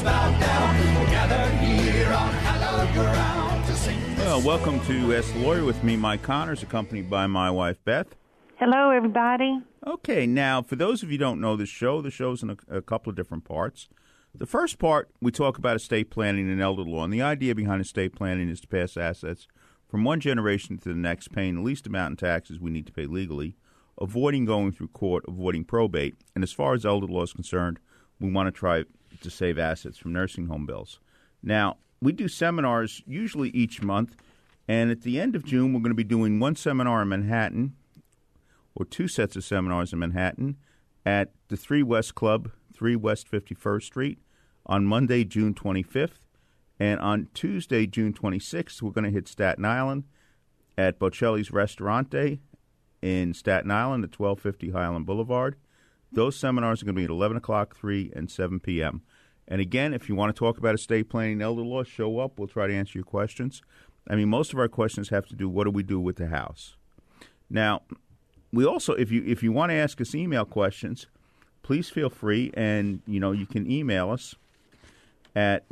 heads bowed down. We're gathered here on hallowed ground to sing. Well, welcome to Ask the Lawyer with me, Mike Connors, accompanied by my wife, Beth. Hello, everybody. Okay, now, for those of you who don't know the show, the show's in a, a couple of different parts. The first part, we talk about estate planning and elder law, and the idea behind estate planning is to pass assets from one generation to the next, paying the least amount in taxes we need to pay legally, avoiding going through court, avoiding probate, and as far as elder law is concerned, we want to try to save assets from nursing home bills. Now, we do seminars usually each month, and at the end of June, we're going to be doing one seminar in Manhattan, or two sets of seminars in Manhattan, at the Three West Club, 3 West 51st Street, on Monday, June 25th. And on Tuesday, June 26th, we're going to hit Staten Island at Bocelli's Restaurante in Staten Island at 1250 Hylan Boulevard. Those seminars are going to be at 11 o'clock, 3, and 7 p.m. And again, if you want to talk about estate planning elder law, show up. We'll try to answer your questions. I mean, most of our questions have to do what do we do with the house. Now, we also, if you if you want to ask us email questions, please feel free, and you know you can email us at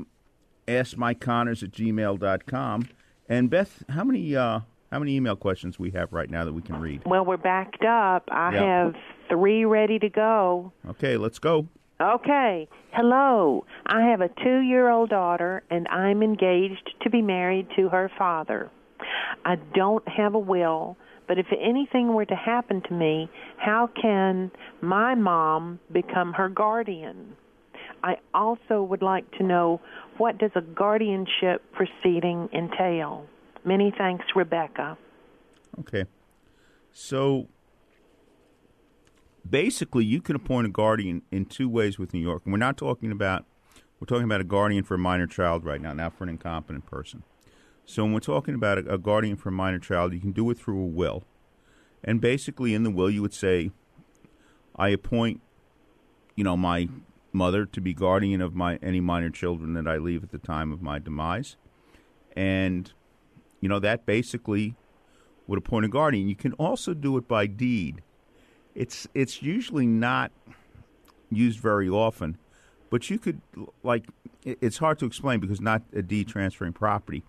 askmikeconnors at gmail.com. And Beth, how many uh, how many email questions we have right now that we can read? Well, we're backed up. I Yeah. have three ready to go. Okay, let's go. Okay. Hello. I have a two year old daughter, and I'm engaged to be married to her father. I don't have a will, but if anything were to happen to me, how can my mom become her guardian? I also would like to know what does a guardianship proceeding entail? Many thanks, Rebecca. Okay. So basically, you can appoint a guardian in two ways with New York. And we're not talking about, we're talking about a guardian for a minor child right now, not for an incompetent person. So when we're talking about a, a guardian for a minor child, you can do it through a will. And basically, in the will, you would say, I appoint, you know, my mother to be guardian of my any minor children that I leave at the time of my demise. And, you know, that basically would appoint a guardian. You can also do it by deed. It's it's usually not used very often, but you could like it's hard to explain because not a deed transferring property,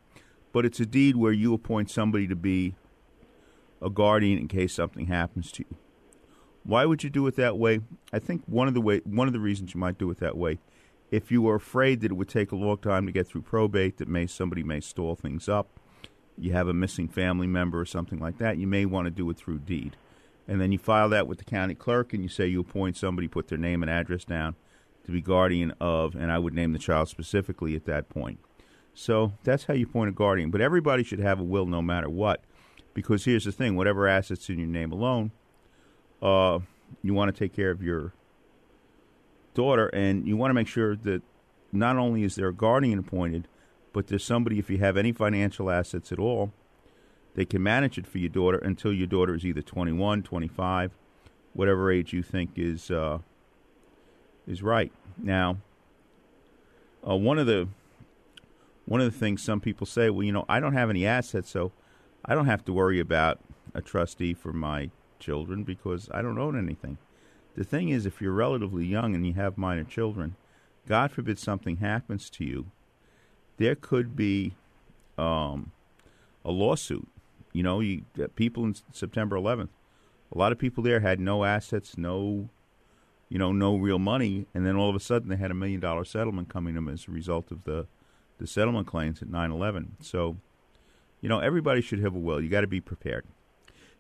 but it's a deed where you appoint somebody to be a guardian in case something happens to you. Why would you do it that way? I think one of the way one of the reasons you might do it that way, if you were afraid that it would take a long time to get through probate, that may somebody may stall things up, you have a missing family member or something like that, you may want to do it through deed. And then you file that with the county clerk and you say you appoint somebody, put their name and address down to be guardian of, and I would name the child specifically at that point. So that's how you appoint a guardian. But everybody should have a will no matter what. Because here's the thing whatever assets in your name alone, uh, you want to take care of your daughter, and you want to make sure that not only is there a guardian appointed, but there's somebody, if you have any financial assets at all, they can manage it for your daughter until your daughter is either 21, 25, whatever age you think is uh, is right. Now, uh, one of the one of the things some people say, well, you know, I don't have any assets, so I don't have to worry about a trustee for my children because I don't own anything. The thing is, if you're relatively young and you have minor children, God forbid something happens to you, there could be um, a lawsuit You know, you uh, people in September 11th, a lot of people there had no assets, no, you know, no real money, and then all of a sudden they had a million dollar settlement coming to them as a result of the the settlement claims at 9/11. So, you know, everybody should have a will. You got to be prepared.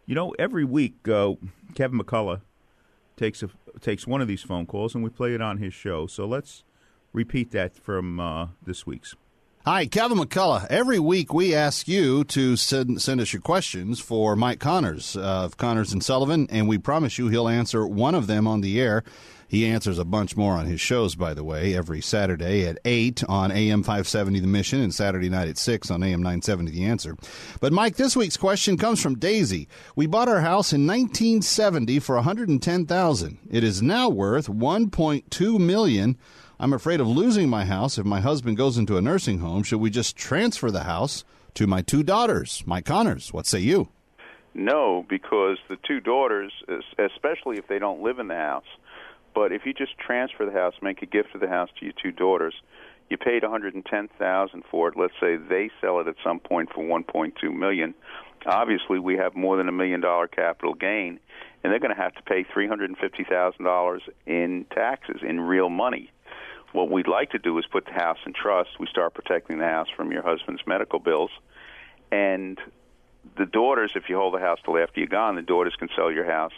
You know, every week uh, Kevin McCullough takes a takes one of these phone calls and we play it on his show. So let's repeat that from uh, this week's. Hi, Kevin McCullough. Every week we ask you to send, send us your questions for Mike Connors of Connors and Sullivan, and we promise you he'll answer one of them on the air. He answers a bunch more on his shows, by the way, every Saturday at 8 on AM 570 The Mission and Saturday night at 6 on AM 970 The Answer. But, Mike, this week's question comes from Daisy. We bought our house in 1970 for 110000 It is now worth $1.2 million. I'm afraid of losing my house if my husband goes into a nursing home. Should we just transfer the house to my two daughters, Mike Connors? What say you? No, because the two daughters, especially if they don't live in the house, but if you just transfer the house, make a gift of the house to your two daughters, you paid 110,000 for it. Let's say they sell it at some point for 1.2 million. Obviously, we have more than a million dollar capital gain, and they're going to have to pay $350,000 in taxes in real money. What we'd like to do is put the house in trust. We start protecting the house from your husband's medical bills, and the daughters, if you hold the house till after you're gone, the daughters can sell your house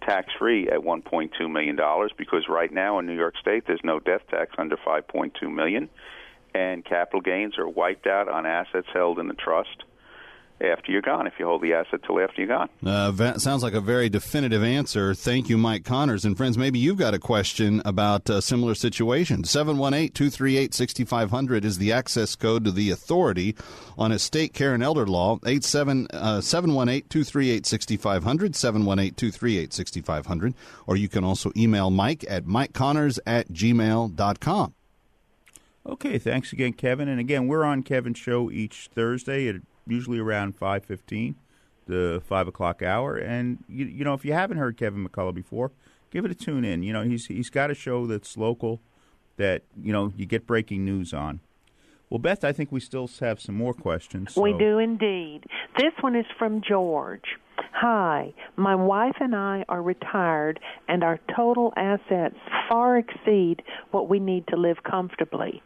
tax free at 1.2 million dollars because right now in New York State there's no death tax under 5.2 million, and capital gains are wiped out on assets held in the trust after you're gone if you hold the asset till after you're gone. Uh, sounds like a very definitive answer. Thank you, Mike Connors. And friends, maybe you've got a question about a similar situation. 718 238 6500 is the access code to the authority on estate care and elder law. 718 238 6500, 718 238 6500. Or you can also email Mike at mikeconnors at gmail.com. Okay, thanks again, Kevin. And again, we're on Kevin's show each Thursday at usually around five fifteen, the five o'clock hour. And you, you know, if you haven't heard Kevin McCullough before, give it a tune in. You know, he's he's got a show that's local, that you know you get breaking news on. Well, Beth, I think we still have some more questions. So. We do indeed. This one is from George. Hi, my wife and I are retired, and our total assets far exceed what we need to live comfortably.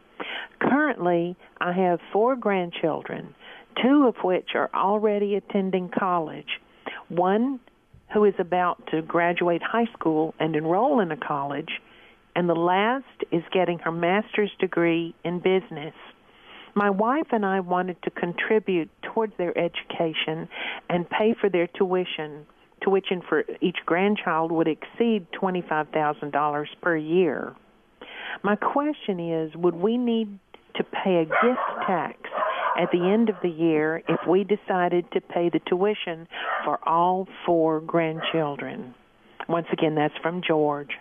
Currently, I have four grandchildren two of which are already attending college. One who is about to graduate high school and enroll in a college, and the last is getting her master's degree in business. My wife and I wanted to contribute towards their education and pay for their tuition. Tuition for each grandchild would exceed $25,000 per year. My question is would we need to pay a gift tax at the end of the year if we decided to pay the tuition for all four grandchildren. Once again, that's from George.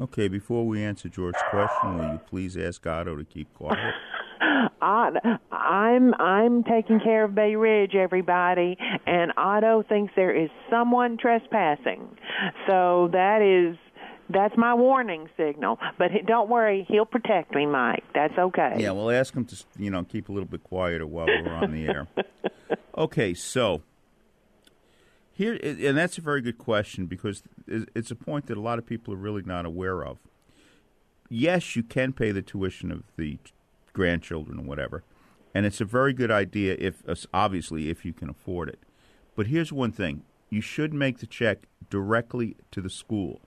Okay, before we answer George's question, will you please ask Otto to keep quiet? I, I'm I'm taking care of Bay Ridge, everybody, and Otto thinks there is someone trespassing. So that is that's my warning signal. But don't worry, he'll protect me, Mike. That's okay. Yeah, we'll ask him to, you know, keep a little bit quieter while we're on the air. Okay, so here, and that's a very good question because it's a point that a lot of people are really not aware of. Yes, you can pay the tuition of the grandchildren or whatever, and it's a very good idea if, uh, obviously, if you can afford it. But here's one thing: you should make the check directly to the school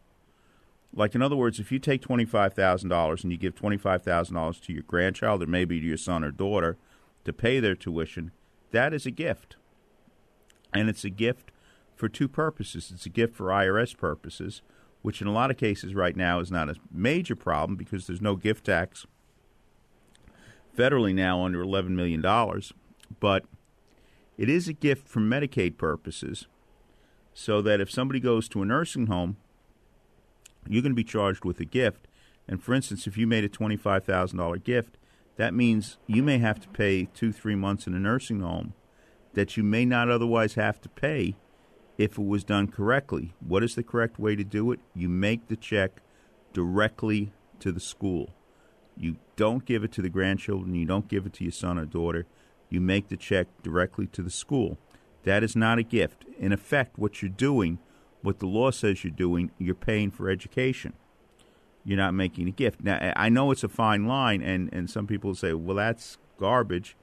like, in other words, if you take $25,000 and you give $25,000 to your grandchild or maybe to your son or daughter to pay their tuition, that is a gift. And it's a gift for two purposes. It's a gift for IRS purposes, which in a lot of cases right now is not a major problem because there's no gift tax federally now under $11 million. But it is a gift for Medicaid purposes so that if somebody goes to a nursing home you're going to be charged with a gift. And for instance, if you made a $25,000 gift, that means you may have to pay two, three months in a nursing home that you may not otherwise have to pay if it was done correctly. What is the correct way to do it? You make the check directly to the school. You don't give it to the grandchildren, you don't give it to your son or daughter. You make the check directly to the school. That is not a gift. In effect, what you're doing, what the law says you're doing, you're paying for education. You're not making a gift. Now, I know it's a fine line, and, and some people say, well, that's garbage.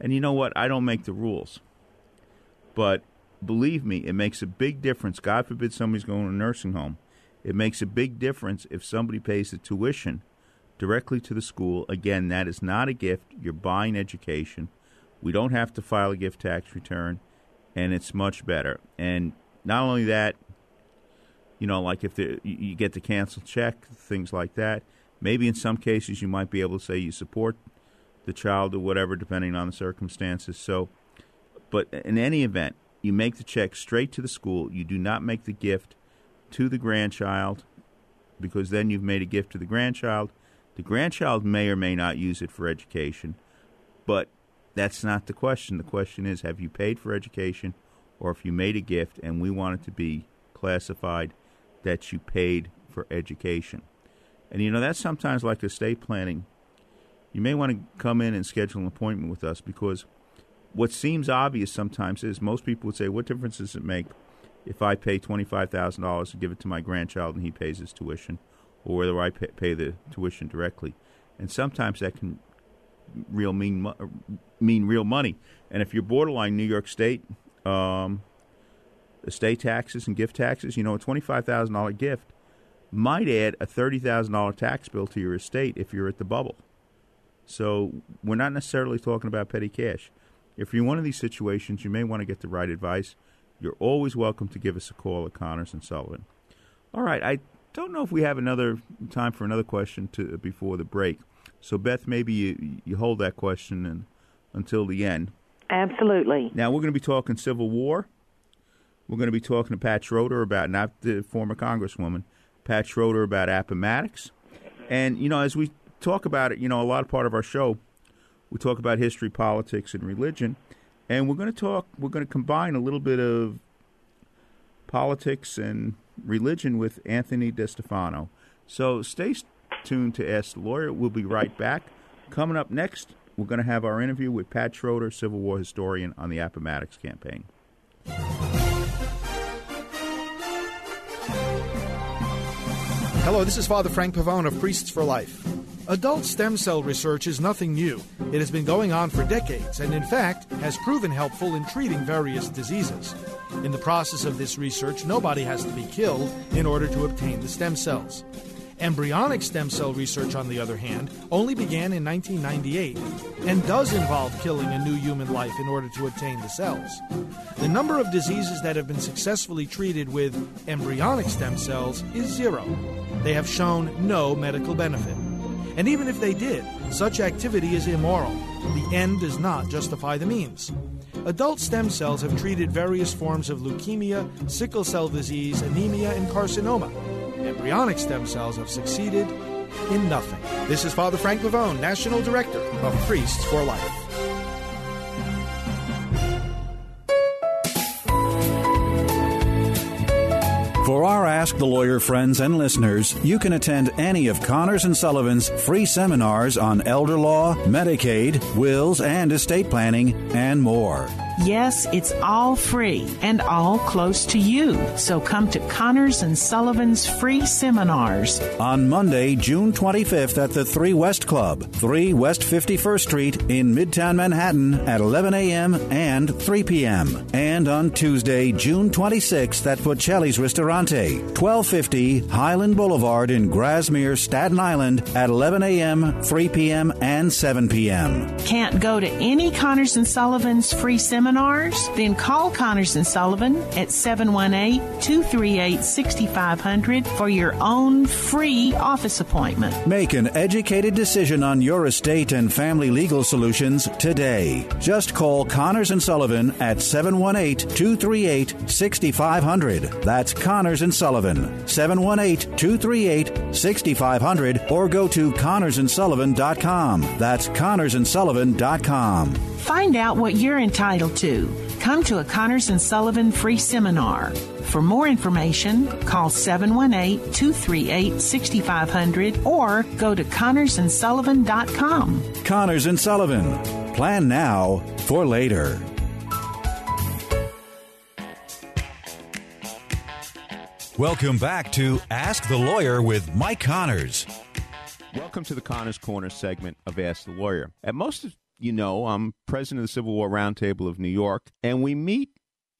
And you know what? I don't make the rules. But believe me, it makes a big difference. God forbid somebody's going to a nursing home. It makes a big difference if somebody pays the tuition directly to the school. Again, that is not a gift. You're buying education. We don't have to file a gift tax return, and it's much better. And not only that, you know, like if the, you get the cancel check, things like that. Maybe in some cases you might be able to say you support the child or whatever, depending on the circumstances. So, but in any event, you make the check straight to the school. You do not make the gift to the grandchild because then you've made a gift to the grandchild. The grandchild may or may not use it for education, but that's not the question. The question is have you paid for education or if you made a gift and we want it to be classified that you paid for education. And you know, that's sometimes like estate planning. You may want to come in and schedule an appointment with us because what seems obvious sometimes is most people would say, What difference does it make if I pay $25,000 to give it to my grandchild and he pays his tuition, or whether I pay, the tuition directly? And sometimes that can real mean mean real money. And if you're borderline New York State, um, estate taxes and gift taxes, you know, a twenty-five thousand dollar gift might add a thirty thousand dollar tax bill to your estate if you're at the bubble. So we're not necessarily talking about petty cash. If you're in one of these situations, you may want to get the right advice. You're always welcome to give us a call at Connors and Sullivan. All right, I don't know if we have another time for another question to before the break. So Beth, maybe you you hold that question and, until the end. Absolutely. Now we're going to be talking Civil War. We're going to be talking to Pat Schroeder about not the former Congresswoman, Pat Schroeder about Appomattox, and you know as we talk about it, you know a lot of part of our show, we talk about history, politics, and religion, and we're going to talk. We're going to combine a little bit of politics and religion with Anthony DeStefano. So stay tuned to Ask the Lawyer. We'll be right back. Coming up next, we're going to have our interview with Pat Schroeder, Civil War historian on the Appomattox campaign. Hello, this is Father Frank Pavone of Priests for Life. Adult stem cell research is nothing new. It has been going on for decades and, in fact, has proven helpful in treating various diseases. In the process of this research, nobody has to be killed in order to obtain the stem cells. Embryonic stem cell research, on the other hand, only began in 1998 and does involve killing a new human life in order to obtain the cells. The number of diseases that have been successfully treated with embryonic stem cells is zero. They have shown no medical benefit. And even if they did, such activity is immoral. The end does not justify the means. Adult stem cells have treated various forms of leukemia, sickle cell disease, anemia, and carcinoma. Embryonic stem cells have succeeded in nothing. This is Father Frank Pavone, National Director of Priests for Life. For our Ask the Lawyer friends and listeners, you can attend any of Connors and Sullivan's free seminars on elder law, Medicaid, wills and estate planning, and more. Yes, it's all free and all close to you. So come to Connors and Sullivan's free seminars. On Monday, June 25th at the 3 West Club, 3 West 51st Street in Midtown Manhattan at 11 a.m. and 3 p.m. And on Tuesday, June 26th at Bocelli's Ristorante, 1250 Hylan Boulevard in Grasmere, Staten Island at 11 a.m., 3 p.m., and 7 p.m. Can't go to any Connors and Sullivan's free seminars? Then call Connors and Sullivan at 718-238-6500 for your own free office appointment. Make an educated decision on your estate and family legal solutions today. Just call Connors and Sullivan at 718-238-6500. That's Connors and Sullivan. 718-238-6500 or go to connorsandsullivan.com. That's connorsandsullivan.com. Find out what you're entitled 2. Come to a Connors and Sullivan free seminar. For more information, call 718-238-6500 or go to connorsandsullivan.com. Connors and Sullivan. Plan now for later. Welcome back to Ask the Lawyer with Mike Connors. Welcome to the Connors Corner segment of Ask the Lawyer. At most you know, I'm president of the Civil War Roundtable of New York, and we meet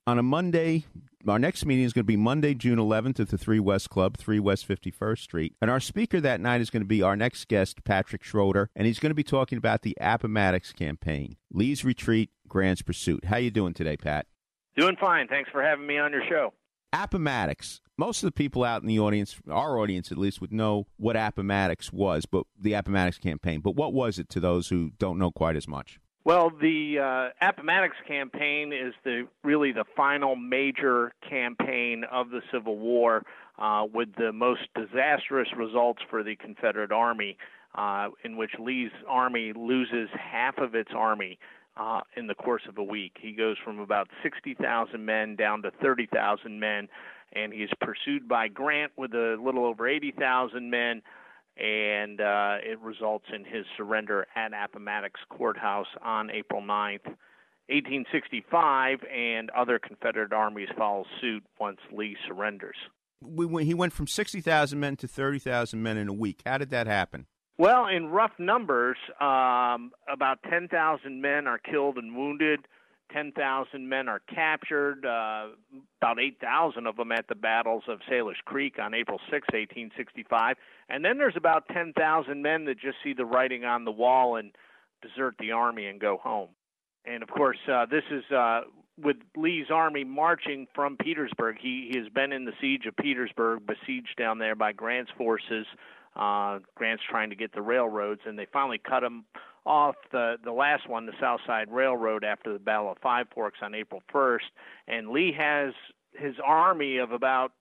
on a Monday. Our next meeting is going to be Monday, June 11th at the 3 West Club, 3 West 51st Street. And our speaker that night is going to be our next guest, Patrick Schroeder, and he's going to be talking about the Appomattox campaign, Lee's Retreat, Grant's Pursuit. How you doing today, Pat? Doing fine. Thanks for having me on your show. Appomattox. Most of the people out in the audience, our audience at least, would know what Appomattox was, but the Appomattox campaign. But what was it to those who don't know quite as much? Well, the uh, Appomattox campaign is the really the final major campaign of the Civil War, uh, with the most disastrous results for the Confederate Army, uh, in which Lee's army loses half of its army uh, in the course of a week. He goes from about 60,000 men down to 30,000 men, and he's pursued by Grant with a little over 80,000 men, and uh, it results in his surrender at Appomattox Courthouse on April 9th. 1865 and other Confederate armies follow suit once Lee surrenders. We, he went from 60,000 men to 30,000 men in a week. How did that happen? Well, in rough numbers, um, about 10,000 men are killed and wounded. 10,000 men are captured, uh, about 8,000 of them at the battles of Sailor's Creek on April 6, 1865. And then there's about 10,000 men that just see the writing on the wall and desert the army and go home. And of course, uh, this is uh, with Lee's army marching from Petersburg. He, he has been in the siege of Petersburg, besieged down there by Grant's forces. Uh, Grant's trying to get the railroads, and they finally cut him off the the last one, the South Side Railroad, after the Battle of Five Forks on April 1st. And Lee has his army of about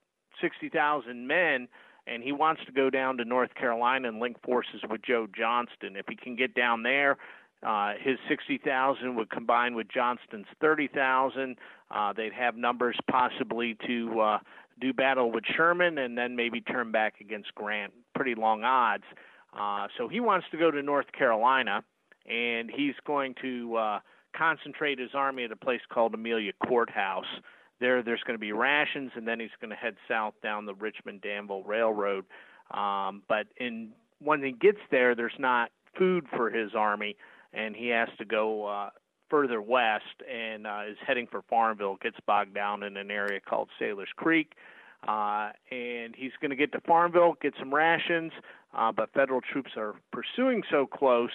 60,000 men, and he wants to go down to North Carolina and link forces with Joe Johnston. If he can get down there, uh, his 60,000 would combine with Johnston's 30,000. Uh, they'd have numbers possibly to uh, do battle with Sherman and then maybe turn back against Grant. Pretty long odds. Uh, so he wants to go to North Carolina, and he's going to uh, concentrate his army at a place called Amelia Courthouse. There, there's going to be rations, and then he's going to head south down the Richmond Danville Railroad. Um, but in when he gets there, there's not food for his army, and he has to go uh, further west and uh, is heading for Farmville. Gets bogged down in an area called Sailor's Creek. Uh, and he's going to get to Farmville, get some rations, uh, but federal troops are pursuing so close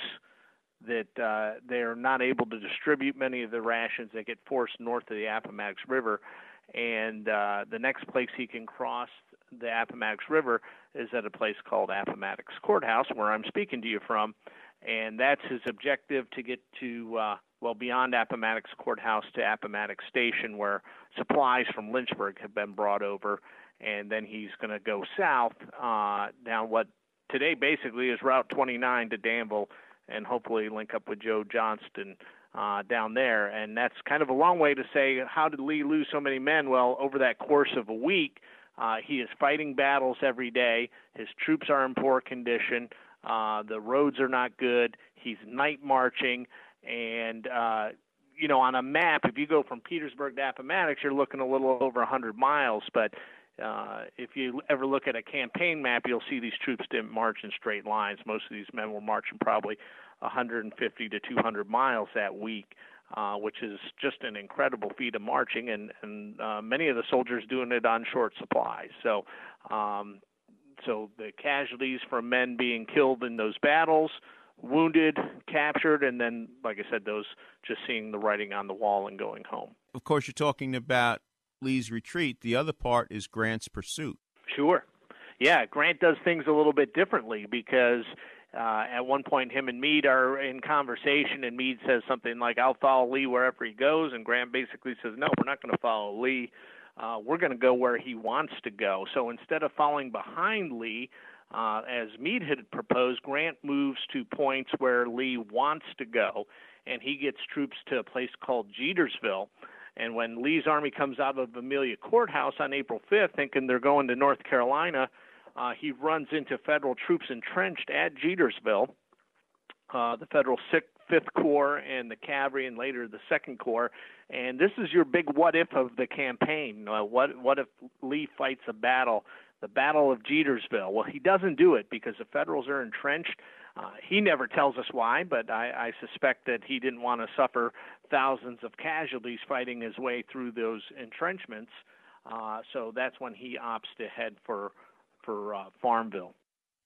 that uh, they're not able to distribute many of the rations. They get forced north of the Appomattox River, and uh, the next place he can cross the Appomattox River is at a place called Appomattox Courthouse, where I'm speaking to you from, and that's his objective to get to uh, well beyond Appomattox Courthouse to Appomattox Station, where supplies from Lynchburg have been brought over, and then he's going to go south uh, down what today basically is Route 29 to Danville, and hopefully link up with Joe Johnston uh, down there. And that's kind of a long way to say how did Lee lose so many men? Well, over that course of a week. Uh, he is fighting battles every day. His troops are in poor condition. Uh, the roads are not good. He's night marching, and uh, you know, on a map, if you go from Petersburg to Appomattox, you're looking a little over 100 miles. But uh, if you ever look at a campaign map, you'll see these troops didn't march in straight lines. Most of these men were marching probably 150 to 200 miles that week, uh, which is just an incredible feat of marching, and, and uh, many of the soldiers doing it on short supplies. So, um, so the casualties from men being killed in those battles wounded, captured, and then, like I said, those just seeing the writing on the wall and going home. Of course, you're talking about Lee's retreat. The other part is Grant's pursuit. Sure. Yeah, Grant does things a little bit differently because uh, at one point, him and Meade are in conversation, and Meade says something like, I'll follow Lee wherever he goes. And Grant basically says, No, we're not going to follow Lee. Uh, we're going to go where he wants to go. So instead of following behind Lee, uh, as Meade had proposed, Grant moves to points where Lee wants to go, and he gets troops to a place called Jetersville. And when Lee's army comes out of Amelia Courthouse on April 5th, thinking they're going to North Carolina, uh, he runs into federal troops entrenched at Jetersville. Uh, the federal Fifth Corps and the cavalry, and later the Second Corps. And this is your big what if of the campaign. Uh, what what if Lee fights a battle, the Battle of Jetersville? Well, he doesn't do it because the Federals are entrenched. Uh, he never tells us why, but I, I suspect that he didn't want to suffer thousands of casualties fighting his way through those entrenchments. Uh, so that's when he opts to head for for uh, Farmville.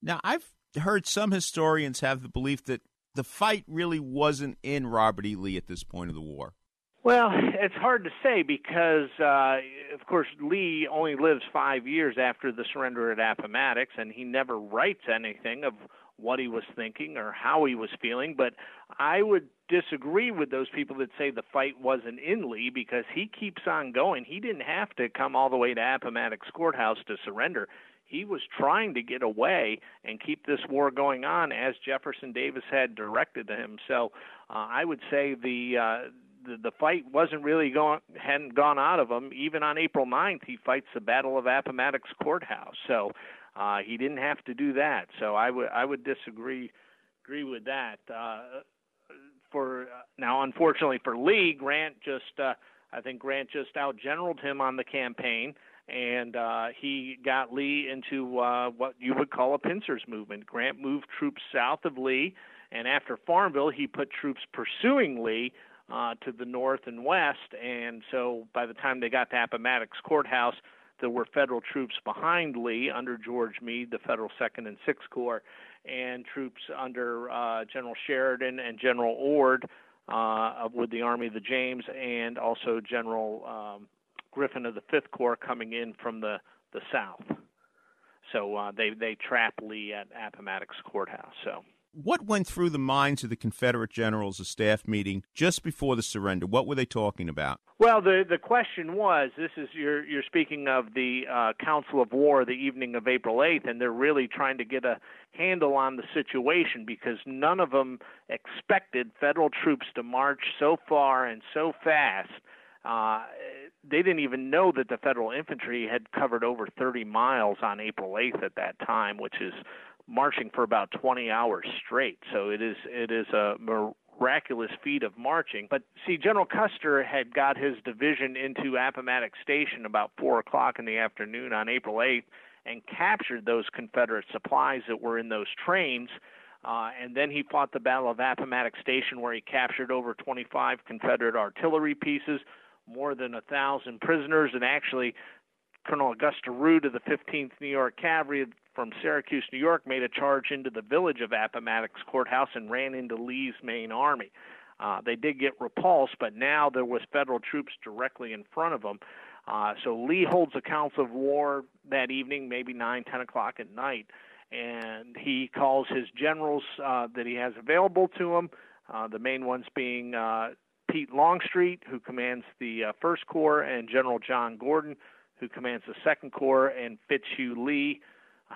Now, I've heard some historians have the belief that the fight really wasn't in Robert E. Lee at this point of the war. Well, it's hard to say because, uh, of course, Lee only lives five years after the surrender at Appomattox, and he never writes anything of what he was thinking or how he was feeling. But I would disagree with those people that say the fight wasn't in Lee because he keeps on going. He didn't have to come all the way to Appomattox Courthouse to surrender he was trying to get away and keep this war going on as Jefferson Davis had directed him. So uh, I would say the, uh, the the fight wasn't really going hadn't gone out of him. Even on April 9th, he fights the Battle of Appomattox Courthouse. So uh, he didn't have to do that. So I would I would disagree agree with that. Uh, for uh, now, unfortunately for Lee, Grant just uh, I think Grant just outgeneraled him on the campaign and uh, he got Lee into uh, what you would call a pincers movement. Grant moved troops south of Lee, and after Farmville, he put troops pursuing Lee uh, to the north and west. And so by the time they got to Appomattox Courthouse, there were federal troops behind Lee under George Meade, the federal Second and Sixth Corps, and troops under uh, General Sheridan and General Ord uh, with the Army of the James, and also General um, Griffin of the Fifth Corps coming in from the the south. So uh, they they trap Lee at Appomattox Courthouse. So what went through the minds of the Confederate generals, a staff meeting just before the surrender? What were they talking about? Well, the the question was: This is you're you're speaking of the uh, Council of War the evening of April 8th, and they're really trying to get a handle on the situation because none of them expected federal troops to march so far and so fast uh, they didn't even know that the federal infantry had covered over 30 miles on April 8th at that time, which is marching for about 20 hours straight. So it is it is a miraculous feat of marching. But see, General Custer had got his division into Appomattox Station about four o'clock in the afternoon on April 8th and captured those Confederate supplies that were in those trains. Uh, and then he fought the Battle of Appomattox Station, where he captured over 25 Confederate artillery pieces, more than a thousand prisoners, and actually Colonel Augustus Root of the 15th New York Cavalry from Syracuse, New York, made a charge into the village of Appomattox Courthouse and ran into Lee's main army. Uh, they did get repulsed, but now there was federal troops directly in front of them. Uh, so Lee holds a council of war that evening, maybe nine, ten o'clock at night, and he calls his generals uh, that he has available to him. Uh, the main ones being uh, Pete Longstreet, who commands the uh, First Corps, and General John Gordon, who commands the Second Corps, and Fitzhugh Lee,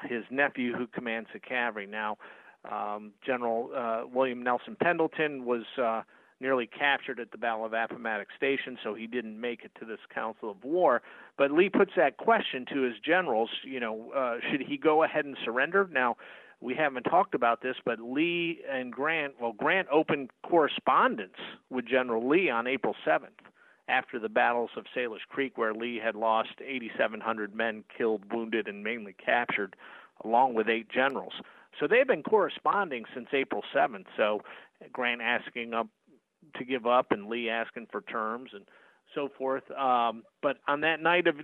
his nephew, who commands the cavalry. Now, um, General uh, William Nelson Pendleton was uh, nearly captured at the Battle of Appomattox Station, so he didn't make it to this Council of War. But Lee puts that question to his generals, you know, uh, should he go ahead and surrender? Now, we haven't talked about this, but Lee and Grant, well, Grant opened correspondence with General Lee on April 7th after the battles of Sailor's Creek, where Lee had lost 8,700 men killed, wounded, and mainly captured, along with eight generals. So they've been corresponding since April 7th. So Grant asking up to give up, and Lee asking for terms, and so forth. Um, but on that night of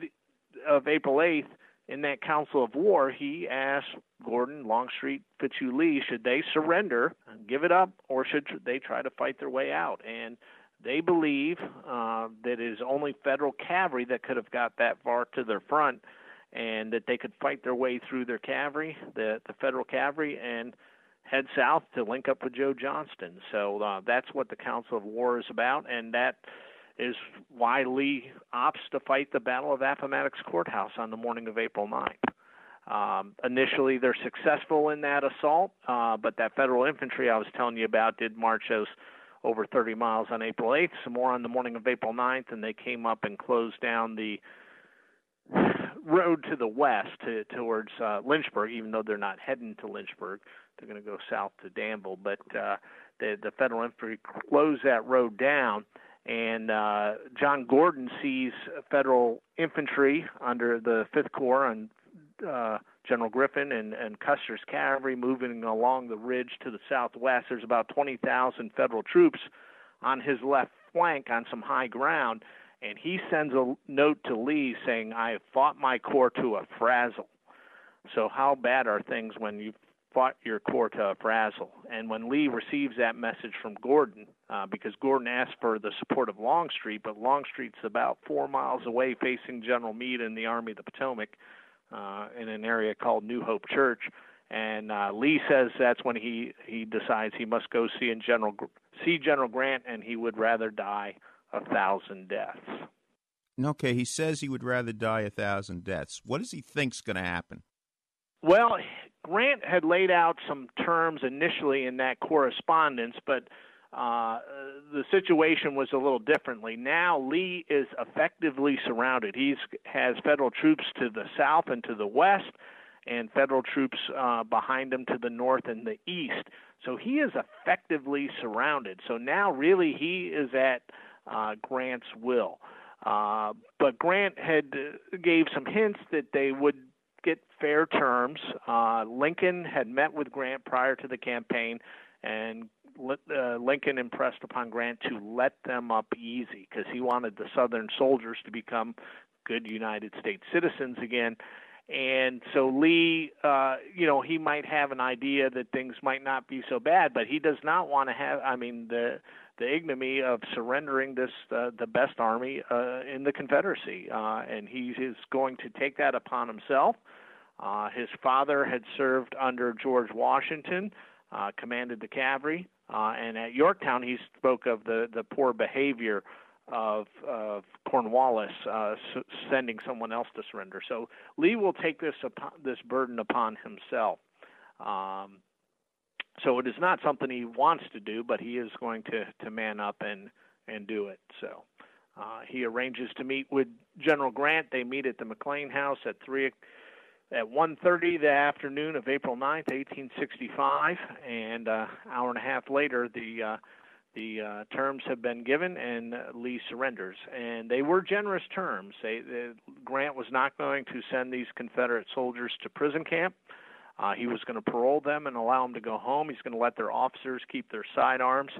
of April 8th, in that Council of War, he asked Gordon, Longstreet, Fitzhugh Lee, should they surrender, give it up, or should they try to fight their way out? And they believe uh, that it is only federal cavalry that could have got that far to their front, and that they could fight their way through their cavalry, the the federal cavalry, and head south to link up with Joe Johnston. So uh, that's what the Council of War is about, and that is why Lee opts to fight the Battle of Appomattox Courthouse on the morning of April 9th. Um, initially, they're successful in that assault, uh, but that federal infantry I was telling you about did march those over 30 miles on April 8th, some more on the morning of April 9th, and they came up and closed down the road to the west to, towards uh, Lynchburg, even though they're not heading to Lynchburg. They're going to go south to Danville. But uh, the, the federal infantry closed that road down. And uh, John Gordon sees federal infantry under the Fifth Corps and uh, General Griffin and, and Custer's cavalry moving along the ridge to the southwest. There's about 20,000 federal troops on his left flank on some high ground, and he sends a note to Lee saying, "I have fought my corps to a frazzle." So how bad are things when you've fought your corps to a frazzle? And when Lee receives that message from Gordon, uh, because Gordon asked for the support of Longstreet, but Longstreet's about four miles away, facing General Meade and the Army of the Potomac uh, in an area called New Hope Church. And uh, Lee says that's when he he decides he must go see in General see General Grant, and he would rather die a thousand deaths. Okay, he says he would rather die a thousand deaths. What does he think's going to happen? Well, Grant had laid out some terms initially in that correspondence, but uh, the situation was a little differently. Now Lee is effectively surrounded. He has federal troops to the south and to the west, and federal troops uh, behind him to the north and the east. So he is effectively surrounded. So now, really, he is at uh, Grant's will. Uh, but Grant had uh, gave some hints that they would get fair terms. Uh, Lincoln had met with Grant prior to the campaign, and uh, Lincoln impressed upon Grant to let them up easy because he wanted the Southern soldiers to become good United States citizens again. And so Lee, uh, you know, he might have an idea that things might not be so bad, but he does not want to have. I mean, the the ignominy of surrendering this uh, the best army uh, in the Confederacy, uh, and he is going to take that upon himself. Uh, his father had served under George Washington, uh, commanded the cavalry, uh, and at Yorktown he spoke of the the poor behavior of, of Cornwallis uh, s- sending someone else to surrender. So Lee will take this upon, this burden upon himself. Um, so it is not something he wants to do, but he is going to, to man up and, and do it. So uh, he arranges to meet with General Grant. They meet at the McLean House at three at 1:30 the afternoon of April 9th, 1865, and uh, hour and a half later, the uh, the uh, terms have been given and Lee surrenders. And they were generous terms. They, they, Grant was not going to send these Confederate soldiers to prison camp. Uh, he was going to parole them and allow them to go home. He's going to let their officers keep their sidearms,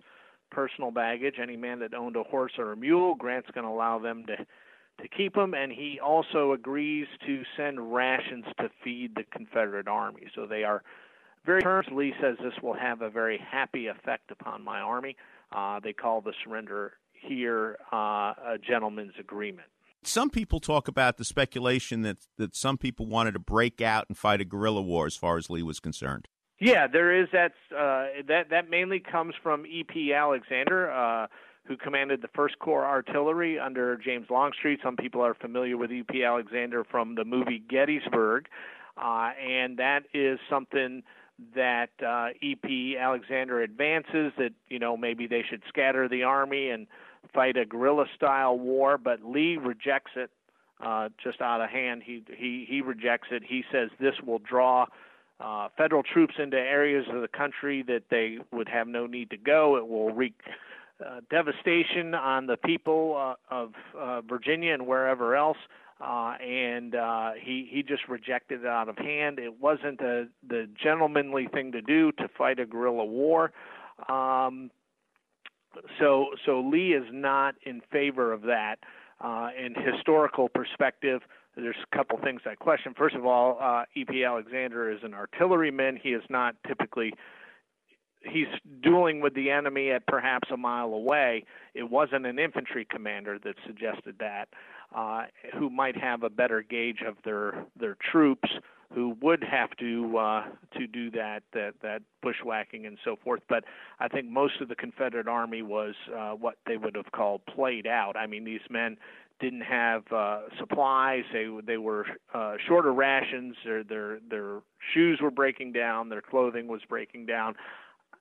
personal baggage. Any man that owned a horse or a mule, Grant's going to allow them to to keep them. And he also agrees to send rations to feed the Confederate army. So they are very terms. Lee says this will have a very happy effect upon my army. Uh, they call the surrender here uh, a gentleman's agreement. Some people talk about the speculation that that some people wanted to break out and fight a guerrilla war, as far as Lee was concerned. Yeah, there is that. Uh, that that mainly comes from E.P. Alexander, uh, who commanded the First Corps Artillery under James Longstreet. Some people are familiar with E.P. Alexander from the movie Gettysburg, uh, and that is something that uh, E.P. Alexander advances that you know maybe they should scatter the army and fight a guerrilla style war, but Lee rejects it uh, just out of hand. He he he rejects it. He says this will draw uh, federal troops into areas of the country that they would have no need to go. It will wreak uh, devastation on the people uh, of uh, Virginia and wherever else uh, and uh, he he just rejected it out of hand. It wasn't a, the gentlemanly thing to do to fight a guerrilla war. Um, so so Lee is not in favor of that. Uh, in historical perspective, there's a couple things I question. First of all, uh, E.P. Alexander is an artilleryman. He is not typically he's dueling with the enemy at perhaps a mile away. It wasn't an infantry commander that suggested that uh, who might have a better gauge of their their troops who would have to uh, to do that that that bushwhacking and so forth. But I think most of the Confederate Army was uh, what they would have called played out. I mean, these men didn't have uh, supplies. They they were uh, shorter rations. Their their their shoes were breaking down. Their clothing was breaking down.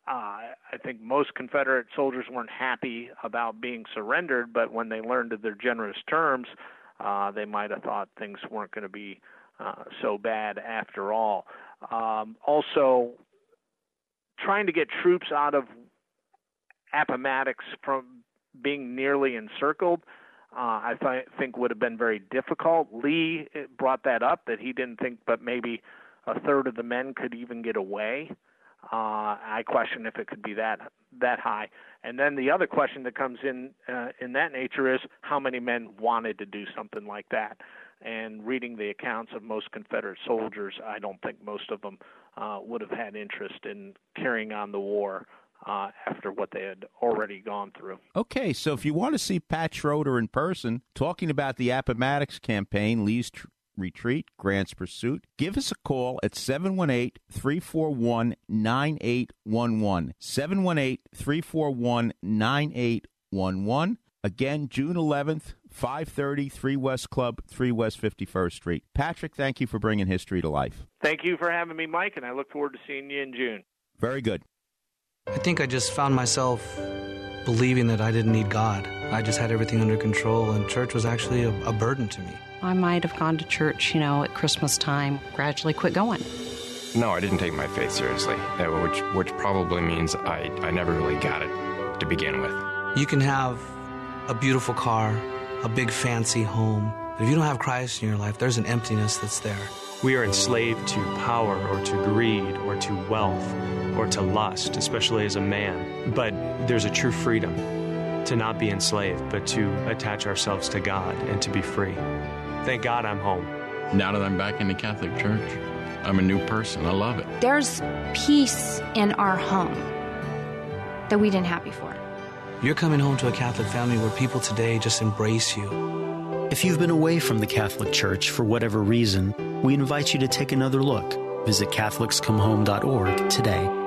Uh, I think most Confederate soldiers weren't happy about being surrendered, but when they learned of their generous terms, uh, they might have thought things weren't going to be uh, so bad after all. Um, also, trying to get troops out of Appomattox from being nearly encircled, uh, I th- think would have been very difficult. Lee eh, brought that up that he didn't think, but maybe a third of the men could even get away. Uh, I question if it could be that that high. And then the other question that comes in uh, in that nature is how many men wanted to do something like that. And reading the accounts of most Confederate soldiers, I don't think most of them uh, would have had interest in carrying on the war uh, after what they had already gone through. Okay, so if you want to see Pat Schroeder in person talking about the Appomattox campaign, Lee's tr- retreat, Grant's pursuit, give us a call at 718 341 9811. 718 341 9811. Again, June 11th, 530 3 West Club, 3 West 51st Street. Patrick, thank you for bringing history to life. Thank you for having me, Mike, and I look forward to seeing you in June. Very good. I think I just found myself believing that I didn't need God. I just had everything under control, and church was actually a, a burden to me. I might have gone to church, you know, at Christmas time, gradually quit going. No, I didn't take my faith seriously, uh, which which probably means I, I never really got it to begin with. You can have a beautiful car, a big fancy home, but if you don't have Christ in your life, there's an emptiness that's there. We are enslaved to power or to greed or to wealth or to lust, especially as a man. But there's a true freedom to not be enslaved, but to attach ourselves to God and to be free. Thank God I'm home. Now that I'm back in the Catholic Church, I'm a new person. I love it. There's peace in our home that we didn't have before. You're coming home to a Catholic family where people today just embrace you. If you've been away from the Catholic Church for whatever reason, we invite you to take another look. Visit CatholicsComeHome.org today.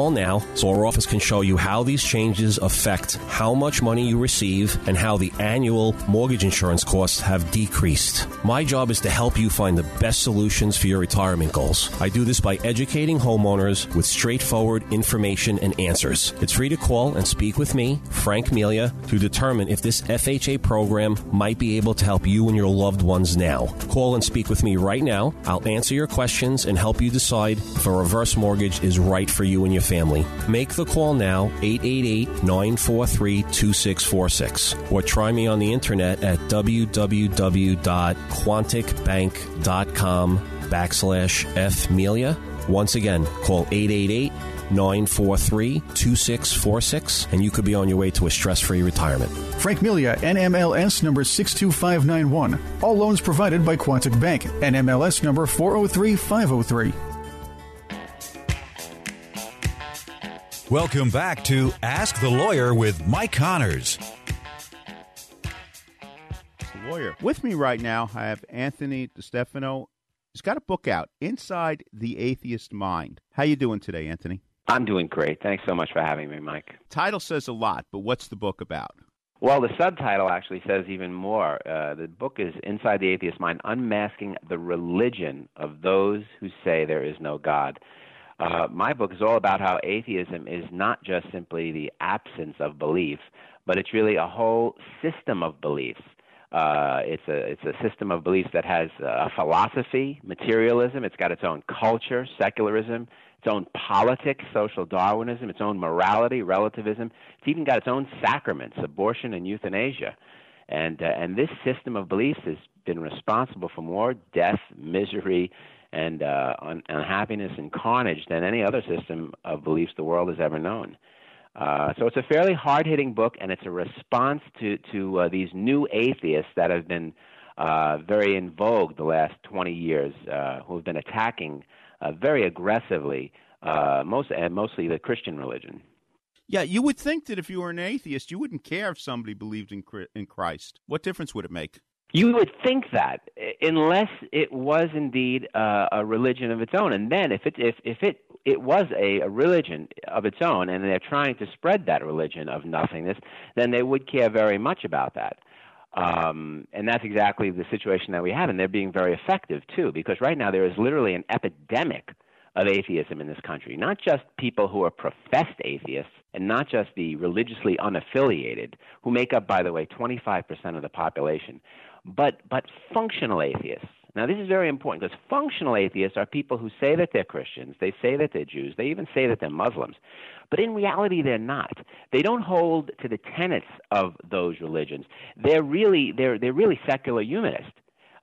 now so our office can show you how these changes affect how much money you receive and how the annual mortgage insurance costs have decreased. My job is to help you find the best solutions for your retirement goals. I do this by educating homeowners with straightforward information and answers. It's free to call and speak with me, Frank Melia, to determine if this FHA program might be able to help you and your loved ones now. Call and speak with me right now. I'll answer your questions and help you decide if a reverse mortgage is right for you and your family. Make the call now, 888 943 2646, or try me on the internet at www.quonticbank.com backslash fmelia. Once again, call 888 943 2646, and you could be on your way to a stress free retirement. Frank Melia, NMLS number 62591. All loans provided by Quontic Bank, NMLS number 403503. Welcome back to Ask the Lawyer with Mike Connors. Lawyer. With me right now, I have Anthony DeStefano. He's got a book out, Inside the Atheist Mind. How you doing today, Anthony? I'm doing great. Thanks so much for having me, Mike. Title says a lot, but what's the book about? Well, the subtitle actually says even more. Uh, the book is Inside the Atheist Mind Unmasking the Religion of Those Who Say There Is No God. Uh, my book is all about how atheism is not just simply the absence of belief, but it's really a whole system of beliefs. Uh, it's a it's a system of beliefs that has a philosophy, materialism. It's got its own culture, secularism, its own politics, social Darwinism, its own morality, relativism. It's even got its own sacraments, abortion and euthanasia. And uh, and this system of beliefs has been responsible for more death, misery, and uh, un- unhappiness and carnage than any other system of beliefs the world has ever known. Uh, so it's a fairly hard-hitting book, and it's a response to to uh, these new atheists that have been uh, very in vogue the last 20 years, uh, who have been attacking uh, very aggressively, uh, most and mostly the Christian religion. Yeah, you would think that if you were an atheist, you wouldn't care if somebody believed in in Christ. What difference would it make? You would think that, unless it was indeed uh, a religion of its own, and then if it if if it it was a, a religion of its own, and they're trying to spread that religion of nothingness, then they would care very much about that. Um, and that's exactly the situation that we have, and they're being very effective too, because right now there is literally an epidemic of atheism in this country. Not just people who are professed atheists, and not just the religiously unaffiliated, who make up, by the way, 25% of the population, but but functional atheists. Now, this is very important because functional atheists are people who say that they're Christians, they say that they're Jews, they even say that they're Muslims, but in reality, they're not. They don't hold to the tenets of those religions. They're really they're they're really secular humanists.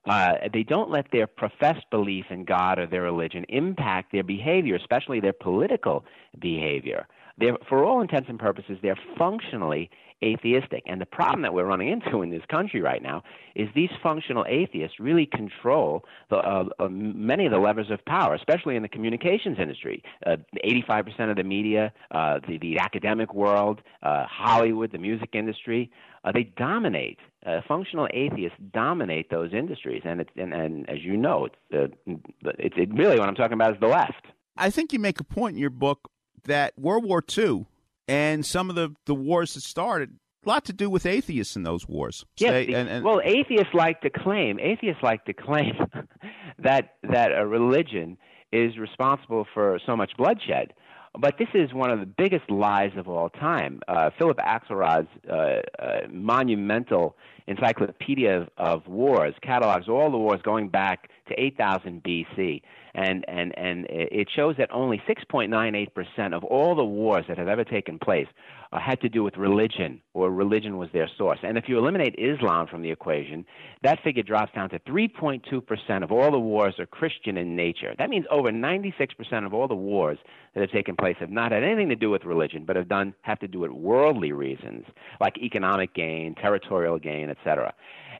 Uh, they don't let their professed belief in God or their religion impact their behavior, especially their political behavior. They're, for all intents and purposes, they're functionally atheistic. And the problem that we're running into in this country right now is these functional atheists really control the, uh, uh, many of the levers of power, especially in the communications industry. Uh, 85% of the media, uh, the, the academic world, uh, Hollywood, the music industry, uh, they dominate. Functional atheists dominate those industries, and and, and as you know, it's, it's it really what I'm talking about is the left. I think you make a point in your book that World War II and some of the, the wars that started a lot to do with atheists in those wars. Yes, Say- and, and, well, atheists like to claim atheists like to claim that that a religion is responsible for so much bloodshed. But this is one of the biggest lies of all time. Uh, Philip Axelrod's uh, uh, monumental Encyclopedia of, of Wars catalogs all the wars going back to 8000 BC, and and and it shows that only 6.98 percent of all the wars that have ever taken place uh, had to do with religion, or religion was their source. And if you eliminate Islam from the equation, that figure drops down to 3.2 percent of all the wars are Christian in nature. That means over 96 percent of all the wars that have taken place have not had anything to do with religion, but have done have to do with worldly reasons, like economic gain, territorial gain, etc.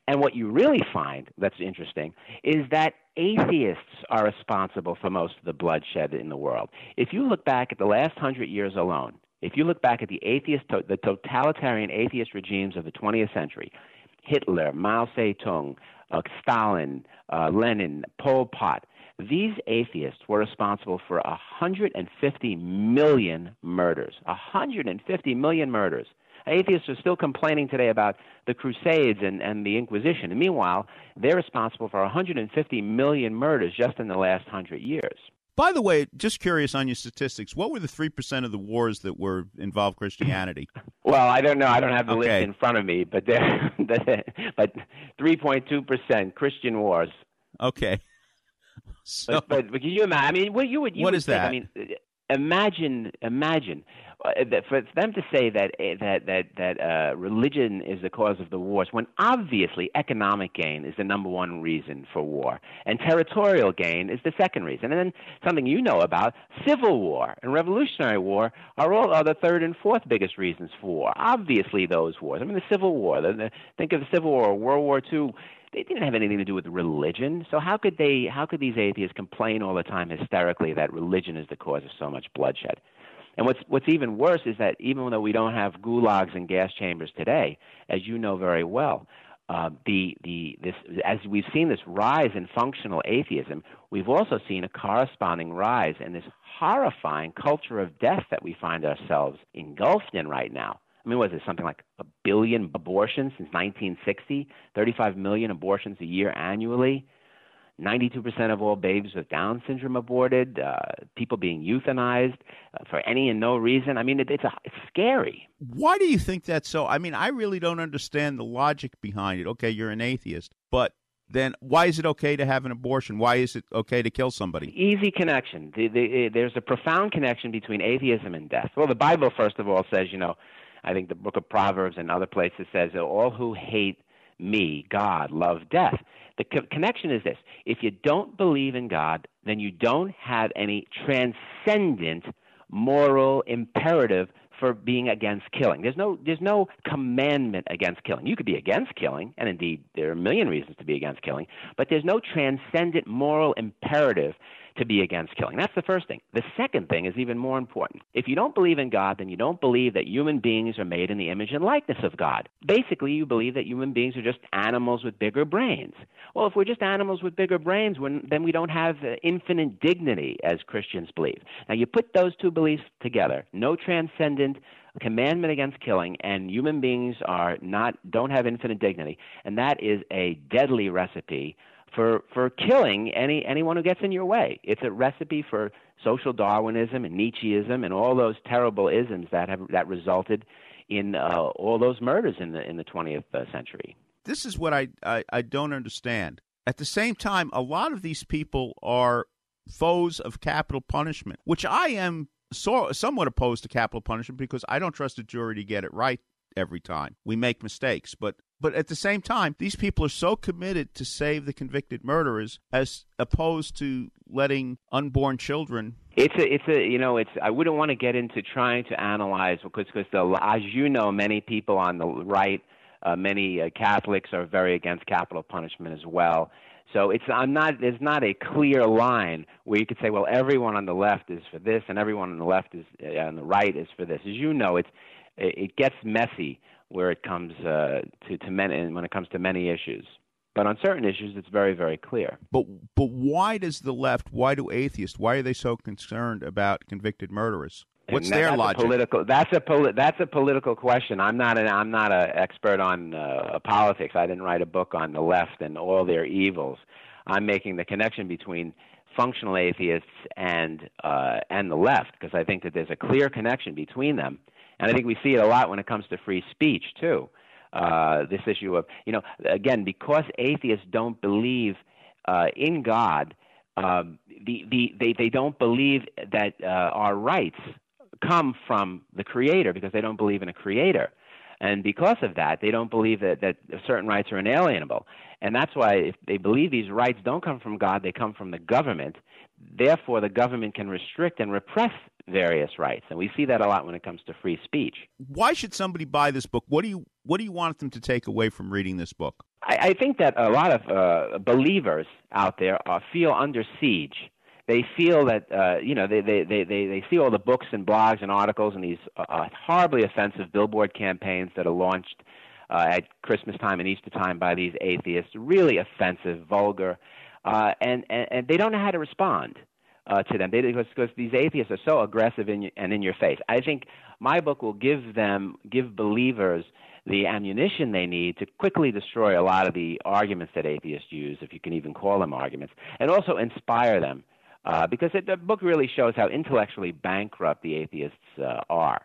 And what you really find that's interesting is that atheists are responsible for most of the bloodshed in the world. If you look back at the last hundred years alone, if you look back at the atheist, the totalitarian atheist regimes of the 20th century, Hitler, Mao Zedong, uh, Stalin, uh, Lenin, Pol Pot, these atheists were responsible for 150 million murders. 150 million murders. Atheists are still complaining today about the Crusades and, and the Inquisition. And meanwhile, they're responsible for 150 million murders just in the last hundred years. By the way, just curious on your statistics, what were the three percent of the wars that were involved Christianity? Well, I don't know. I don't have the Okay. list in front of me, but there, but 3.2 percent Christian wars. Okay. but, but, but can you imagine? I mean, what you would you What would is think, that? I mean, imagine, imagine uh, that for them to say that uh, that that that uh, religion is the cause of the wars, when obviously economic gain is the number one reason for war, and territorial gain is the second reason, and then something you know about civil war and revolutionary war are all are the third and fourth biggest reasons for war. Obviously, those wars. I mean, the Civil War. The, the, think of the Civil War, World War II they didn't have anything to do with religion. So how could they how could these atheists complain all the time hysterically that religion is the cause of so much bloodshed? And what's what's even worse is that even though we don't have gulags and gas chambers today, as you know very well, uh, the the this as we've seen this rise in functional atheism, we've also seen a corresponding rise in this horrifying culture of death that we find ourselves engulfed in right now. I mean, was it something like a billion abortions since 1960? 35 million abortions a year annually. 92% of all babies with Down syndrome aborted. Uh, people being euthanized uh, for any and no reason. I mean, it, it's a, it's scary. Why do you think that's so? I mean, I really don't understand the logic behind it. Okay, you're an atheist, but then why is it okay to have an abortion? Why is it okay to kill somebody? Easy connection. The, the, uh, there's a profound connection between atheism and death. Well, the Bible, first of all, says, you know, I think the book of Proverbs and other places says that all who hate me, God, love death. The co- connection is this if you don't believe in God, then you don't have any transcendent moral imperative for being against killing. There's no there's no commandment against killing. You could be against killing, and indeed there are a million reasons to be against killing, but there's no transcendent moral imperative to be against killing. That's the first thing. The second thing is even more important. If you don't believe in God, then you don't believe that human beings are made in the image and likeness of God. Basically, you believe that human beings are just animals with bigger brains. Well, if we're just animals with bigger brains, then we don't have uh, infinite dignity as Christians believe. Now, you put those two beliefs together no transcendent commandment against killing and human beings are not don't have infinite dignity and that is a deadly recipe for for killing any anyone who gets in your way. It's a recipe for social Darwinism and Nietzscheism and all those terrible isms that have that resulted in uh, all those murders in the in the 20th uh, century. This is what I, I I don't understand. At the same time, a lot of these people are foes of capital punishment, which I am so, somewhat opposed to capital punishment because I don't trust a jury to get it right every time. We make mistakes, but but at the same time, these people are so committed to save the convicted murderers as opposed to letting unborn children. It's a, it's a, you know, it's. I wouldn't want to get into trying to analyze because, because the, as you know, many people on the right, uh, many uh, Catholics are very against capital punishment as well. So it's I'm not there's not a clear line where you could say, well, everyone on the left is for this and everyone on the left is uh, on the right is for this. As you know, it's it gets messy where it comes uh, to to many when it comes to many issues. But on certain issues, it's very very clear. But but why does the left? Why do atheists? Why are they so concerned about convicted murderers? What's that, their that's logic? A political. That's a poli- That's a political question. I'm not an. I'm not an expert on uh, politics. I didn't write a book on the left and all their evils. I'm making the connection between functional atheists and uh, and the left because I think that there's a clear connection between them. And I think we see it a lot when it comes to free speech, too. Uh, this issue of, you know, again, because atheists don't believe uh, in God, um, the, the, they, they don't believe that uh, our rights come from the Creator because they don't believe in a Creator. And because of that, they don't believe that, that certain rights are inalienable. And that's why if they believe these rights don't come from God, they come from the government. Therefore, the government can restrict and repress various rights, and we see that a lot when it comes to free speech. Why should somebody buy this book? What do you What do you want them to take away from reading this book? I, I think that a lot of uh, believers out there uh, feel under siege. They feel that uh, you know they, they, they, they, they see all the books and blogs and articles and these uh, horribly offensive billboard campaigns that are launched uh, at Christmas time and Easter time by these atheists. Really offensive, vulgar, uh, and, and and they don't know how to respond uh, to them. They, because, because these atheists are so aggressive in, and in your face. I think my book will give them, give believers the ammunition they need to quickly destroy a lot of the arguments that atheists use, if you can even call them arguments, and also inspire them. Uh, because it, the book really shows how intellectually bankrupt the atheists uh, are.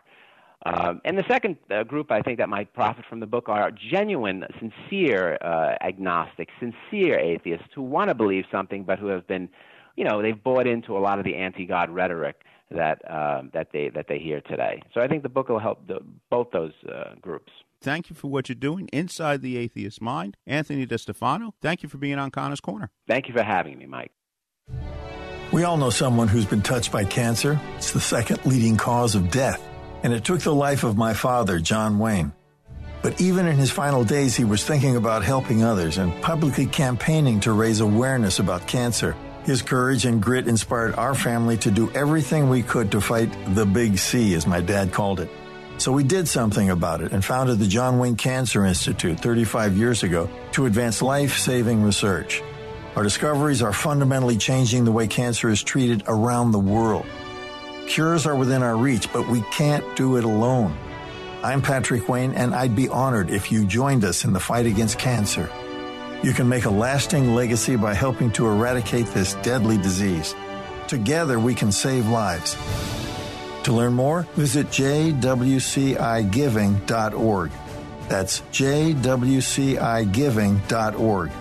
Um, and the second uh, group I think that might profit from the book are genuine, sincere uh, agnostics, sincere atheists who want to believe something but who have been you know they've bought into a lot of the anti-God rhetoric that uh, that they that they hear today. So I think the book will help the, both those uh, groups. Thank you for what you're doing inside the atheist mind, Anthony DeStefano. Thank you for being on Connor's Corner. Thank you for having me, Mike. We all know someone who's been touched by cancer. It's the second leading cause of death, and it took the life of my father, John Wayne. But even in his final days, he was thinking about helping others and publicly campaigning to raise awareness about cancer. His courage and grit inspired our family to do everything we could to fight the big C, as my dad called it. So we did something about it and founded the John Wayne Cancer Institute 35 years ago to advance life saving research. Our discoveries are fundamentally changing the way cancer is treated around the world. Cures are within our reach, but we can't do it alone. I'm Patrick Wayne, and I'd be honored if you joined us in the fight against cancer. You can make a lasting legacy by helping to eradicate this deadly disease. Together, we can save lives. To learn more, visit jwcigiving.org. That's jwcigiving.org.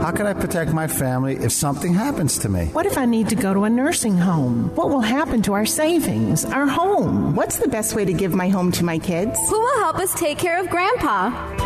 How can I protect my family if something happens to me? What if I need to go to a nursing home? What will happen to our savings, our home? What's the best way to give my home to my kids? Who will help us take care of Grandpa?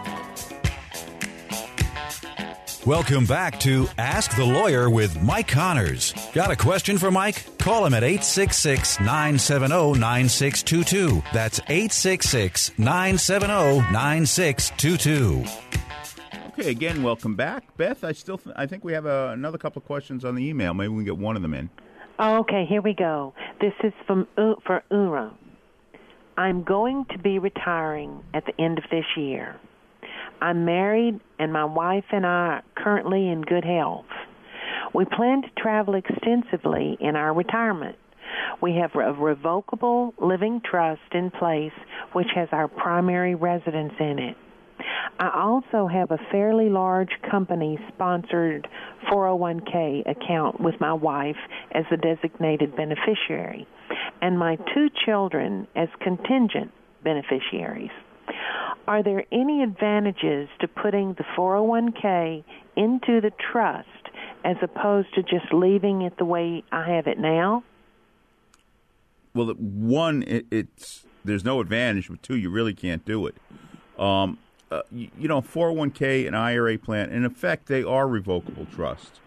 Welcome back to Ask the Lawyer with Mike Connors. Got a question for Mike? Call him at 866 970 9622. That's 866 970 9622. Okay, again, welcome back, Beth. I still, th- I think we have uh, another couple of questions on the email. Maybe we can get one of them in. Okay, here we go. This is from U- for Ura. I'm going to be retiring at the end of this year. I'm married, and my wife and I are currently in good health. We plan to travel extensively in our retirement. We have a revocable living trust in place, which has our primary residence in it. I also have a fairly large company sponsored 401k account with my wife as the designated beneficiary, and my two children as contingent beneficiaries. Are there any advantages to putting the 401k into the trust as opposed to just leaving it the way I have it now? Well, one, it, it's there's no advantage, but two, you really can't do it. Um, uh, you, you, know, 401k and IRA plan, in effect, they are revocable trusts.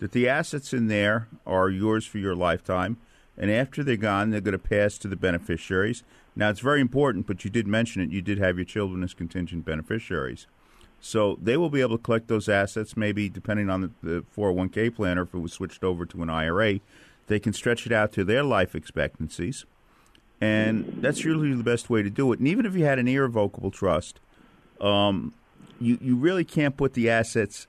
That the assets in there are yours for your lifetime, and after they're gone, they're going to pass to the beneficiaries. Now, it's very important, but you did mention it. You did have your children as contingent beneficiaries. So they will be able to collect those assets, maybe depending on the, the 401k plan or if it was switched over to an IRA. They can stretch it out to their life expectancies. And that's usually the best way to do it. And even if you had an irrevocable trust, um, you, you really can't put the assets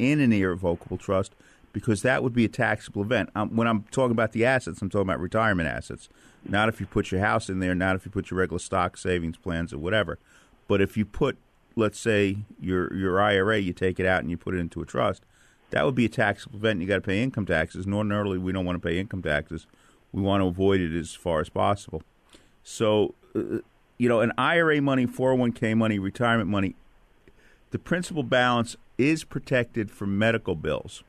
in an irrevocable trust because that would be a taxable event. Um, when I'm talking about the assets, I'm talking about retirement assets. Not if you put your house in there, not if you put your regular stock savings plans or whatever. But if you put, let's say, your your IRA, you take it out and you put it into a trust, that would be a taxable event. You got to pay income taxes. And ordinarily, we don't want to pay income taxes. We want to avoid it as far as possible. So, uh, you know, an IRA money, 401k money, retirement money, the principal balance is protected from medical bills.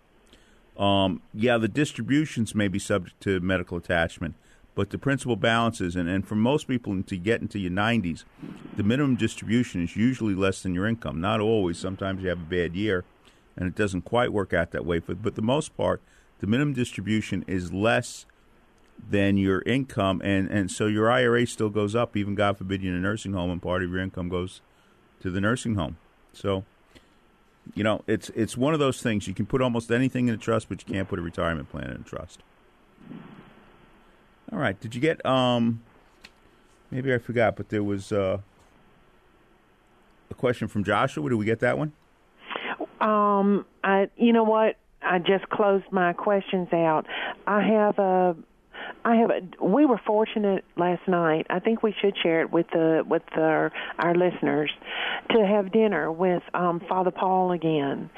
Um, yeah, the distributions may be subject to medical attachment, but the principal balances, and, and for most people to get into your 90s, the minimum distribution is usually less than your income. Not always. Sometimes you have a bad year, and it doesn't quite work out that way. But, but the most part, the minimum distribution is less than your income, and, and so your IRA still goes up, even God forbid you're in a nursing home, and part of your income goes to the nursing home. So you know, it's it's one of those things. You can put almost anything in a trust, but you can't put a retirement plan in a trust. All right. Did you get um? Maybe I forgot, but there was uh, a question from Joshua. Did we get that one? Um, I you know what? I just closed my questions out. I have a I have. A, we were fortunate last night. I think we should share it with the with our our listeners to have dinner with um, Father Paul again.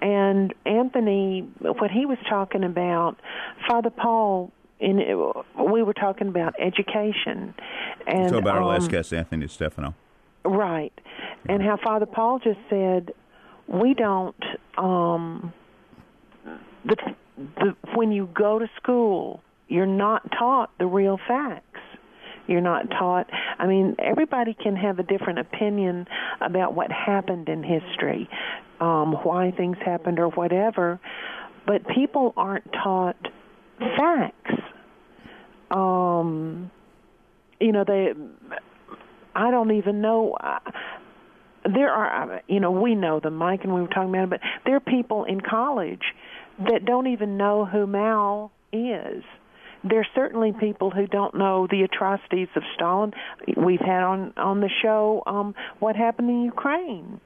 And Anthony, what he was talking about, Father Paul, in we were talking about education. And so about um, our last guest, Anthony Stefano. Right, and how Father Paul just said, we don't. Um, the, the when you go to school you're not taught the real facts. You're not taught. I mean, everybody can have a different opinion about what happened in history, um, why things happened, or whatever, but people aren't taught facts. Um, you know, they. I don't even know. There are, you know, we know them, Mike, and we were talking about it, but there are people in college that don't even know who Mao is there's certainly people who don't know the atrocities of Stalin. We've had on on the show um, what happened in Ukraine.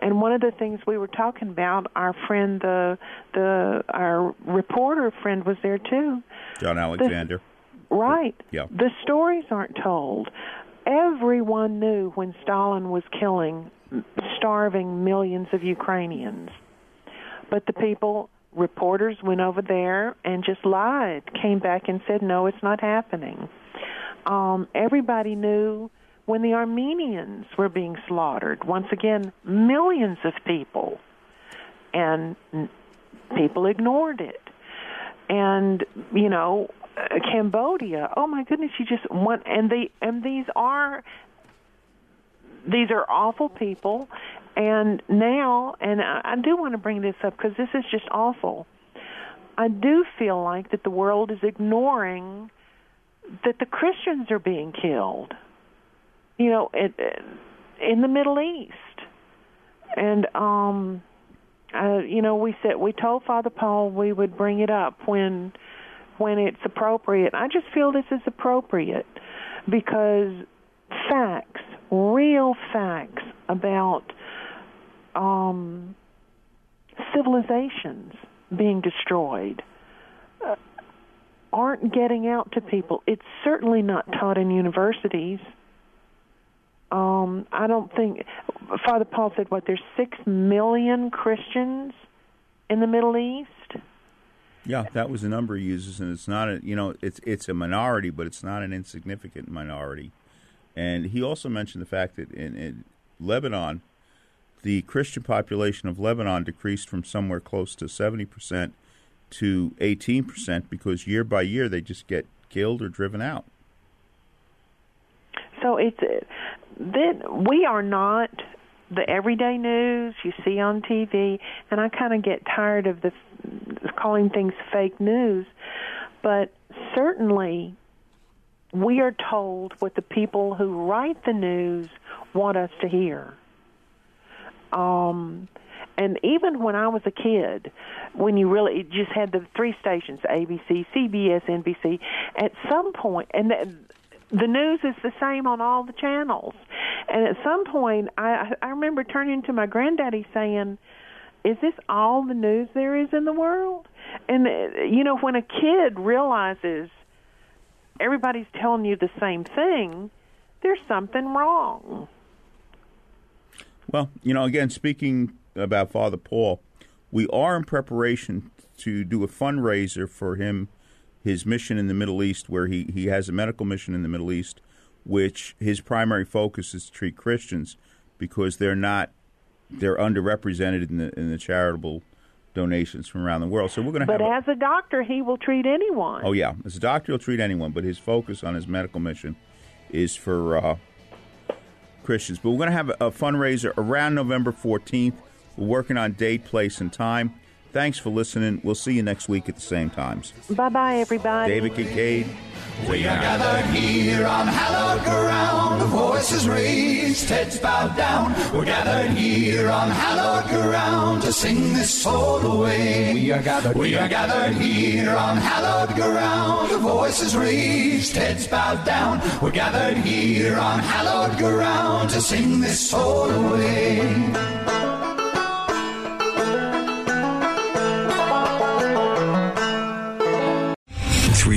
And one of the things we were talking about, our friend, the the our reporter friend, was there too. John Alexander. Right. Yeah. The stories aren't told. Everyone knew when Stalin was killing, starving millions of Ukrainians, but the people reporters went over there and just lied, came back and said, no, it's not happening. Um, everybody knew when the Armenians were being slaughtered. Once again, millions of people. And people ignored it. And, you know, Cambodia, oh my goodness, you just want, and they, and these are, these are awful people and now, and I, I do want to bring this up because this is just awful. I do feel like that the world is ignoring that the Christians are being killed. You know, it, in the Middle East, and um, uh, you know, we said we told Father Paul we would bring it up when when it's appropriate. I just feel this is appropriate because facts, real facts about um, civilizations being destroyed uh, aren't getting out to people. It's certainly not taught in universities. Um, I don't think Father Paul said what there's six million Christians in the Middle East. Yeah, that was the number he uses, and it's not a you know it's it's a minority, but it's not an insignificant minority. And he also mentioned the fact that in, in Lebanon, the Christian population of Lebanon decreased from somewhere close to 70% to 18% because year by year they just get killed or driven out. So it's uh, then we are not the everyday news you see on TV, and I kind of get tired of the calling things fake news, but certainly we are told what the people who write the news want us to hear. Um, and even when I was a kid, when you really just had the three stations ABC, CBS, NBC, at some point, and the news is the same on all the channels. And at some point, I, I remember turning to my granddaddy saying, "Is this all the news there is in the world?" And uh, you know, when a kid realizes everybody's telling you the same thing, there's something wrong. Well, you know, again, speaking about Father Paul, we are in preparation to do a fundraiser for him, his mission in the Middle East, where he, he has a medical mission in the Middle East, which his primary focus is to treat Christians because they're not they're underrepresented in the in the charitable donations from around the world. So we're going to. Have But as a, a doctor, he will treat anyone. Oh yeah, as a doctor, he'll treat anyone. But his focus on his medical mission is for uh, Christians. But we're going to have a, a fundraiser around November 14th. We're working on date, place, and time. Thanks for listening. We'll see you next week at the same times. Bye bye, everybody. David Kincaid. We are gathered here on hallowed ground, the voices raised, heads bowed down. We're gathered here on hallowed ground to sing this soul away. We are gathered, we are gathered here on hallowed ground, voices raised, heads bowed down. We're gathered here on hallowed ground to sing this soul away.